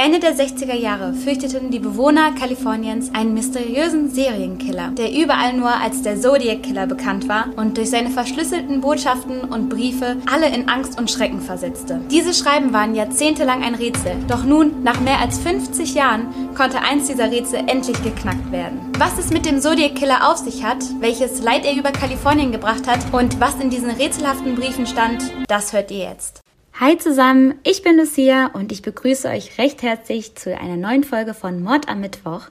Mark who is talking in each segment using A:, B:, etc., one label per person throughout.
A: Ende der 60er Jahre fürchteten die Bewohner Kaliforniens einen mysteriösen Serienkiller, der überall nur als der Zodiac Killer bekannt war und durch seine verschlüsselten Botschaften und Briefe alle in Angst und Schrecken versetzte. Diese Schreiben waren jahrzehntelang ein Rätsel, doch nun, nach mehr als 50 Jahren, konnte eins dieser Rätsel endlich geknackt werden. Was es mit dem Zodiac Killer auf sich hat, welches Leid er über Kalifornien gebracht hat und was in diesen rätselhaften Briefen stand, das hört ihr jetzt. Hi zusammen, ich bin Lucia und ich begrüße euch recht herzlich zu einer neuen Folge von Mord am Mittwoch.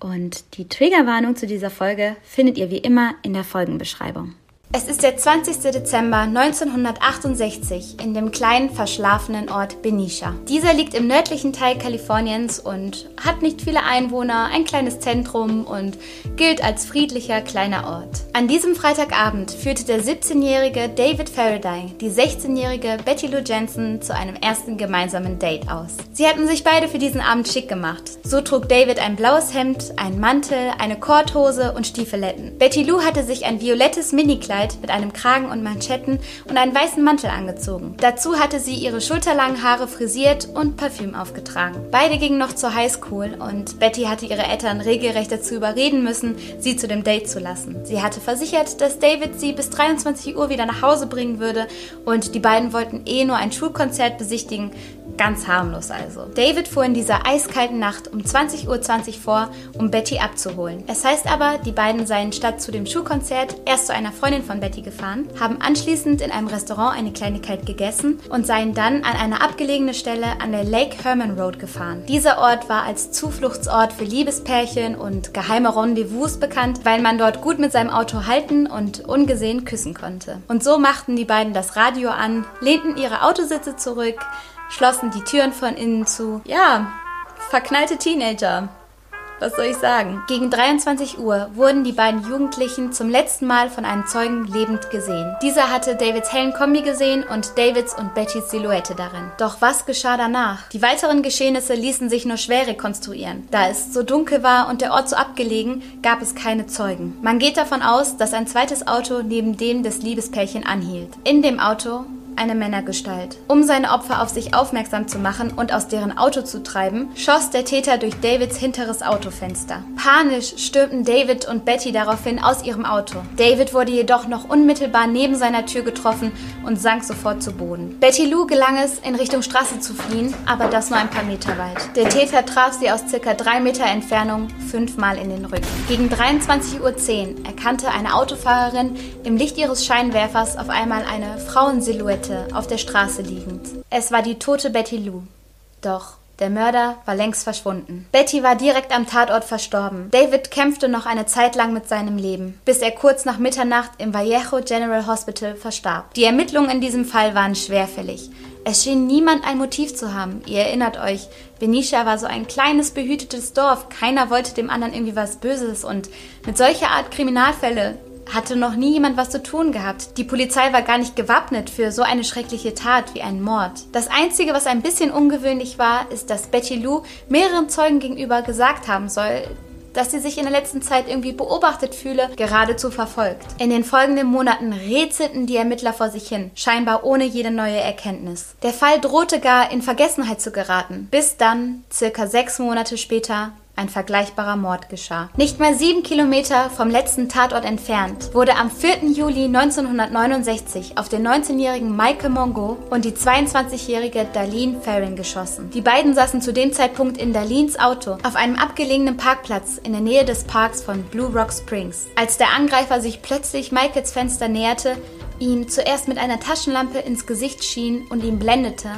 A: Und die Triggerwarnung zu dieser Folge findet ihr wie immer in der Folgenbeschreibung. Es ist der 20. Dezember 1968 in dem kleinen verschlafenen Ort Benicia. Dieser liegt im nördlichen Teil Kaliforniens und hat nicht viele Einwohner, ein kleines Zentrum und gilt als friedlicher kleiner Ort. An diesem Freitagabend führte der 17-jährige David Faraday die 16-jährige Betty Lou Jensen zu einem ersten gemeinsamen Date aus. Sie hatten sich beide für diesen Abend schick gemacht. So trug David ein blaues Hemd, einen Mantel, eine Korthose und Stiefeletten. Betty Lou hatte sich ein violettes Minikleid Kleid mit einem Kragen und Manschetten und einen weißen Mantel angezogen. Dazu hatte sie ihre schulterlangen Haare frisiert und Parfüm aufgetragen. Beide gingen noch zur Highschool und Betty hatte ihre Eltern regelrecht dazu überreden müssen, sie zu dem Date zu lassen. Sie hatte versichert, dass David sie bis 23 Uhr wieder nach Hause bringen würde und die beiden wollten eh nur ein Schulkonzert besichtigen, Ganz harmlos also. David fuhr in dieser eiskalten Nacht um 20.20 Uhr .20 vor, um Betty abzuholen. Es heißt aber, die beiden seien statt zu dem Schulkonzert erst zu einer Freundin von Betty gefahren, haben anschließend in einem Restaurant eine Kleinigkeit gegessen und seien dann an eine abgelegene Stelle an der Lake Herman Road gefahren. Dieser Ort war als Zufluchtsort für Liebespärchen und geheime Rendezvous bekannt, weil man dort gut mit seinem Auto halten und ungesehen küssen konnte. Und so machten die beiden das Radio an, lehnten ihre Autositze zurück, schlossen die Türen von innen zu. Ja, verknallte Teenager. Was soll ich sagen? Gegen 23 Uhr wurden die beiden Jugendlichen zum letzten Mal von einem Zeugen lebend gesehen. Dieser hatte Davids hellen Kombi gesehen und Davids und Bettys Silhouette darin. Doch was geschah danach? Die weiteren Geschehnisse ließen sich nur schwer rekonstruieren. Da es so dunkel war und der Ort so abgelegen, gab es keine Zeugen. Man geht davon aus, dass ein zweites Auto neben dem des Liebespärchen anhielt. In dem Auto eine Männergestalt. Um seine Opfer auf sich aufmerksam zu machen und aus deren Auto zu treiben, schoss der Täter durch Davids hinteres Autofenster. Panisch stürmten David und Betty daraufhin aus ihrem Auto. David wurde jedoch noch unmittelbar neben seiner Tür getroffen und sank sofort zu Boden. Betty Lou gelang es, in Richtung Straße zu fliehen, aber das nur ein paar Meter weit. Der Täter traf sie aus circa drei Meter Entfernung fünfmal in den Rücken. Gegen 23.10 Uhr erkannte eine Autofahrerin im Licht ihres Scheinwerfers auf einmal eine Frauensilhouette Silhouette auf der Straße liegend. Es war die tote Betty Lou. Doch der Mörder war längst verschwunden. Betty war direkt am Tatort verstorben. David kämpfte noch eine Zeit lang mit seinem Leben, bis er kurz nach Mitternacht im Vallejo General Hospital verstarb. Die Ermittlungen in diesem Fall waren schwerfällig. Es schien niemand ein Motiv zu haben. Ihr erinnert euch, Benicia war so ein kleines, behütetes Dorf. Keiner wollte dem anderen irgendwie was Böses. Und mit solcher Art Kriminalfälle hatte noch nie jemand was zu tun gehabt. Die Polizei war gar nicht gewappnet für so eine schreckliche Tat wie einen Mord. Das Einzige, was ein bisschen ungewöhnlich war, ist, dass Betty Lou mehreren Zeugen gegenüber gesagt haben soll, dass sie sich in der letzten Zeit irgendwie beobachtet fühle, geradezu verfolgt. In den folgenden Monaten rätselten die Ermittler vor sich hin, scheinbar ohne jede neue Erkenntnis. Der Fall drohte gar in Vergessenheit zu geraten, bis dann, circa sechs Monate später, ein vergleichbarer Mord geschah. Nicht mal sieben Kilometer vom letzten Tatort entfernt wurde am 4. Juli 1969 auf den 19-jährigen Michael Mongo und die 22-jährige Darlene Farron geschossen. Die beiden saßen zu dem Zeitpunkt in Darlenes Auto auf einem abgelegenen Parkplatz in der Nähe des Parks von Blue Rock Springs. Als der Angreifer sich plötzlich Michaels Fenster näherte, ihm zuerst mit einer Taschenlampe ins Gesicht schien und ihn blendete,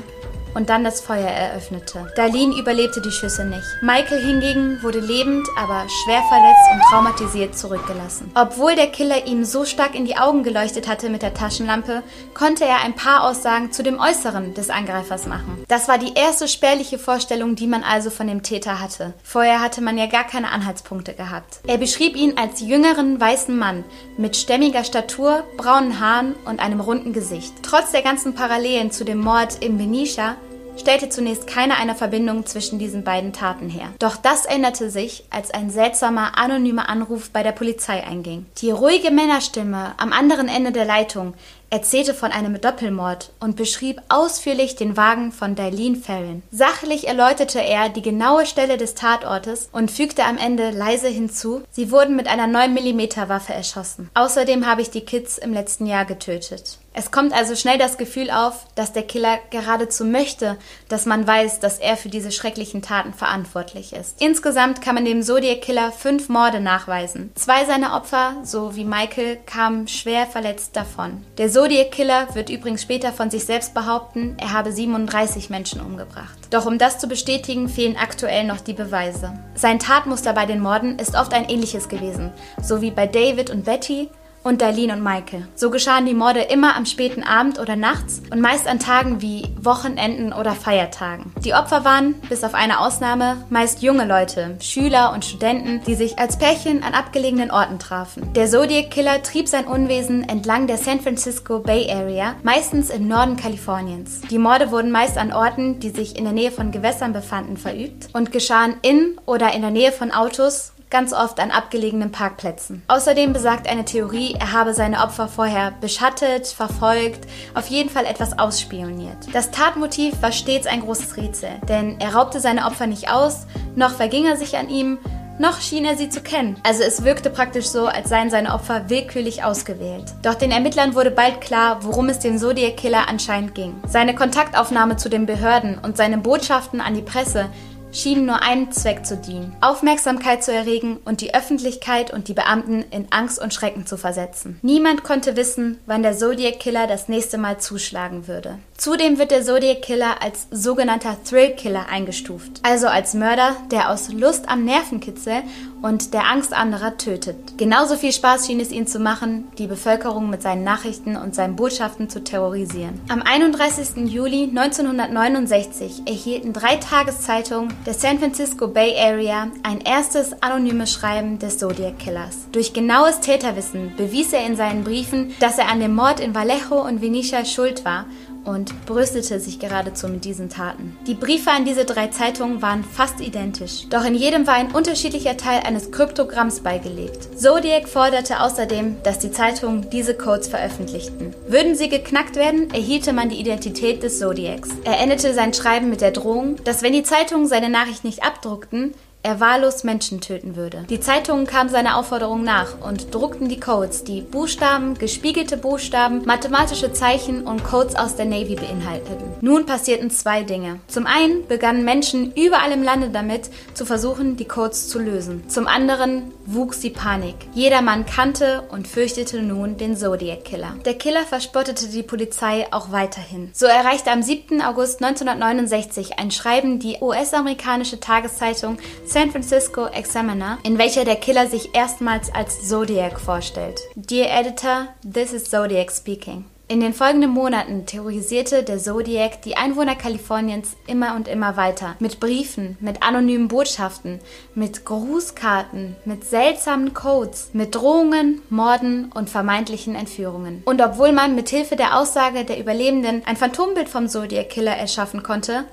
A: und dann das Feuer eröffnete. Darlene überlebte die Schüsse nicht. Michael hingegen wurde lebend, aber schwer verletzt und traumatisiert zurückgelassen. Obwohl der Killer ihm so stark in die Augen geleuchtet hatte mit der Taschenlampe, konnte er ein paar Aussagen zu dem Äußeren des Angreifers machen. Das war die erste spärliche Vorstellung, die man also von dem Täter hatte. Vorher hatte man ja gar keine Anhaltspunkte gehabt. Er beschrieb ihn als jüngeren weißen Mann mit stämmiger Statur, braunen Haaren und einem runden Gesicht. Trotz der ganzen Parallelen zu dem Mord in Benicia stellte zunächst keine eine Verbindung zwischen diesen beiden Taten her. Doch das änderte sich, als ein seltsamer anonymer Anruf bei der Polizei einging. Die ruhige Männerstimme am anderen Ende der Leitung erzählte von einem Doppelmord und beschrieb ausführlich den Wagen von Dailene Farron. Sachlich erläuterte er die genaue Stelle des Tatortes und fügte am Ende leise hinzu, sie wurden mit einer 9mm Waffe erschossen. Außerdem habe ich die Kids im letzten Jahr getötet. Es kommt also schnell das Gefühl auf, dass der Killer geradezu möchte, dass man weiß, dass er für diese schrecklichen Taten verantwortlich ist. Insgesamt kann man dem Zodiac Killer fünf Morde nachweisen. Zwei seiner Opfer, so wie Michael, kamen schwer verletzt davon. Der Zodiac Killer wird übrigens später von sich selbst behaupten, er habe 37 Menschen umgebracht. Doch um das zu bestätigen, fehlen aktuell noch die Beweise. Sein Tatmuster bei den Morden ist oft ein ähnliches gewesen, so wie bei David und Betty, und Darlene und Maike. So geschahen die Morde immer am späten Abend oder nachts und meist an Tagen wie Wochenenden oder Feiertagen. Die Opfer waren, bis auf eine Ausnahme, meist junge Leute, Schüler und Studenten, die sich als Pärchen an abgelegenen Orten trafen. Der Zodiac Killer trieb sein Unwesen entlang der San Francisco Bay Area, meistens im Norden Kaliforniens. Die Morde wurden meist an Orten, die sich in der Nähe von Gewässern befanden, verübt und geschahen in oder in der Nähe von Autos ganz oft an abgelegenen Parkplätzen. Außerdem besagt eine Theorie, er habe seine Opfer vorher beschattet, verfolgt, auf jeden Fall etwas ausspioniert. Das Tatmotiv war stets ein großes Rätsel, denn er raubte seine Opfer nicht aus, noch verging er sich an ihm, noch schien er sie zu kennen. Also es wirkte praktisch so, als seien seine Opfer willkürlich ausgewählt. Doch den Ermittlern wurde bald klar, worum es dem Zodiac Killer anscheinend ging. Seine Kontaktaufnahme zu den Behörden und seine Botschaften an die Presse schienen nur einem Zweck zu dienen, Aufmerksamkeit zu erregen und die Öffentlichkeit und die Beamten in Angst und Schrecken zu versetzen. Niemand konnte wissen, wann der Zodiac Killer das nächste Mal zuschlagen würde. Zudem wird der Zodiac Killer als sogenannter Thrill Killer eingestuft, also als Mörder, der aus Lust am Nervenkitzel und der Angst anderer tötet. Genauso viel Spaß schien es ihm zu machen, die Bevölkerung mit seinen Nachrichten und seinen Botschaften zu terrorisieren. Am 31. Juli 1969 erhielten drei Tageszeitungen der San Francisco Bay Area ein erstes anonymes Schreiben des Zodiac Killers. Durch genaues Täterwissen bewies er in seinen Briefen, dass er an dem Mord in Vallejo und Venetia schuld war und brüstete sich geradezu mit diesen Taten. Die Briefe an diese drei Zeitungen waren fast identisch, doch in jedem war ein unterschiedlicher Teil eines Kryptogramms beigelegt. Zodiac forderte außerdem, dass die Zeitungen diese Codes veröffentlichten. Würden sie geknackt werden, erhielte man die Identität des Zodiacs. Er endete sein Schreiben mit der Drohung, dass wenn die Zeitungen seine Nachricht nicht abdruckten, er wahllos Menschen töten würde. Die Zeitungen kamen seiner Aufforderung nach und druckten die Codes, die Buchstaben, gespiegelte Buchstaben, mathematische Zeichen und Codes aus der Navy beinhalteten. Nun passierten zwei Dinge. Zum einen begannen Menschen überall im Lande damit, zu versuchen, die Codes zu lösen. Zum anderen wuchs die Panik. Jedermann kannte und fürchtete nun den Zodiac Killer. Der Killer verspottete die Polizei auch weiterhin. So erreichte am 7. August 1969 ein Schreiben die US-amerikanische Tageszeitung San Francisco Examiner, in welcher der Killer sich erstmals als Zodiac vorstellt. Dear Editor, this is Zodiac speaking. In den folgenden Monaten terrorisierte der Zodiac die Einwohner Kaliforniens immer und immer weiter. Mit Briefen, mit anonymen Botschaften, mit Grußkarten, mit seltsamen Codes, mit Drohungen, Morden und vermeintlichen Entführungen. Und obwohl man mit Hilfe der Aussage der Überlebenden ein Phantombild vom Zodiac Killer erschaffen konnte,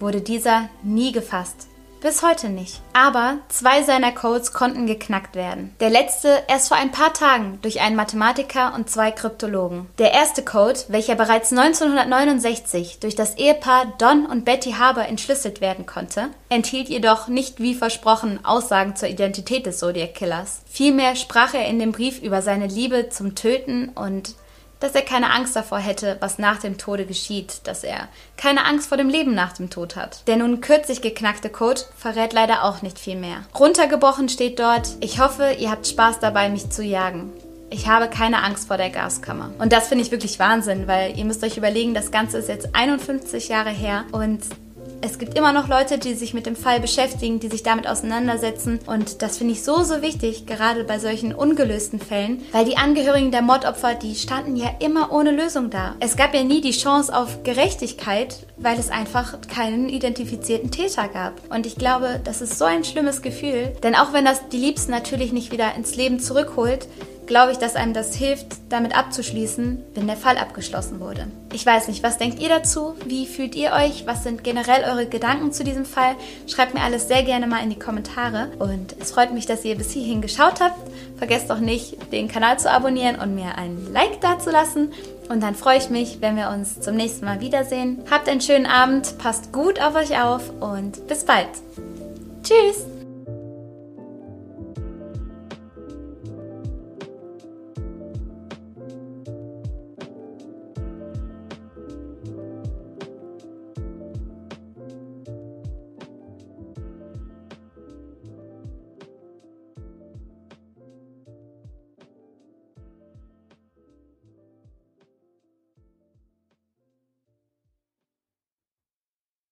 A: wurde dieser nie gefasst. Bis heute nicht. Aber zwei seiner Codes konnten geknackt werden. Der letzte erst vor ein paar Tagen durch einen Mathematiker und zwei Kryptologen. Der erste Code, welcher bereits 1969 durch das Ehepaar Don und Betty Harbour entschlüsselt werden konnte, enthielt jedoch nicht wie versprochen Aussagen zur Identität des Zodiac Killers. Vielmehr sprach er in dem Brief über seine Liebe zum Töten und dass er keine Angst davor hätte, was nach dem Tode geschieht, dass er keine Angst vor dem Leben nach dem Tod hat. Der nun kürzlich geknackte Code verrät leider auch nicht viel mehr. Runtergebrochen steht dort, ich hoffe, ihr habt Spaß dabei, mich zu jagen. Ich habe keine Angst vor der Gaskammer. Und das finde ich wirklich Wahnsinn, weil ihr müsst euch überlegen, das Ganze ist jetzt 51 Jahre her und es gibt immer noch Leute, die sich mit dem Fall beschäftigen, die sich damit auseinandersetzen. Und das finde ich so, so wichtig, gerade bei solchen ungelösten Fällen, weil die Angehörigen der Mordopfer, die standen ja immer ohne Lösung da. Es gab ja nie die Chance auf Gerechtigkeit, weil es einfach keinen identifizierten Täter gab. Und ich glaube, das ist so ein schlimmes Gefühl. Denn auch wenn das die Liebsten natürlich nicht wieder ins Leben zurückholt, glaube ich, dass einem das hilft, damit abzuschließen, wenn der Fall abgeschlossen wurde. Ich weiß nicht, was denkt ihr dazu? Wie fühlt ihr euch? Was sind generell eure Gedanken zu diesem Fall? Schreibt mir alles sehr gerne mal in die Kommentare. Und es freut mich, dass ihr bis hierhin geschaut habt. Vergesst doch nicht, den Kanal zu abonnieren und mir ein Like dazulassen. Und dann freue ich mich, wenn wir uns zum nächsten Mal wiedersehen. Habt einen schönen Abend, passt gut auf euch auf und bis bald. Tschüss!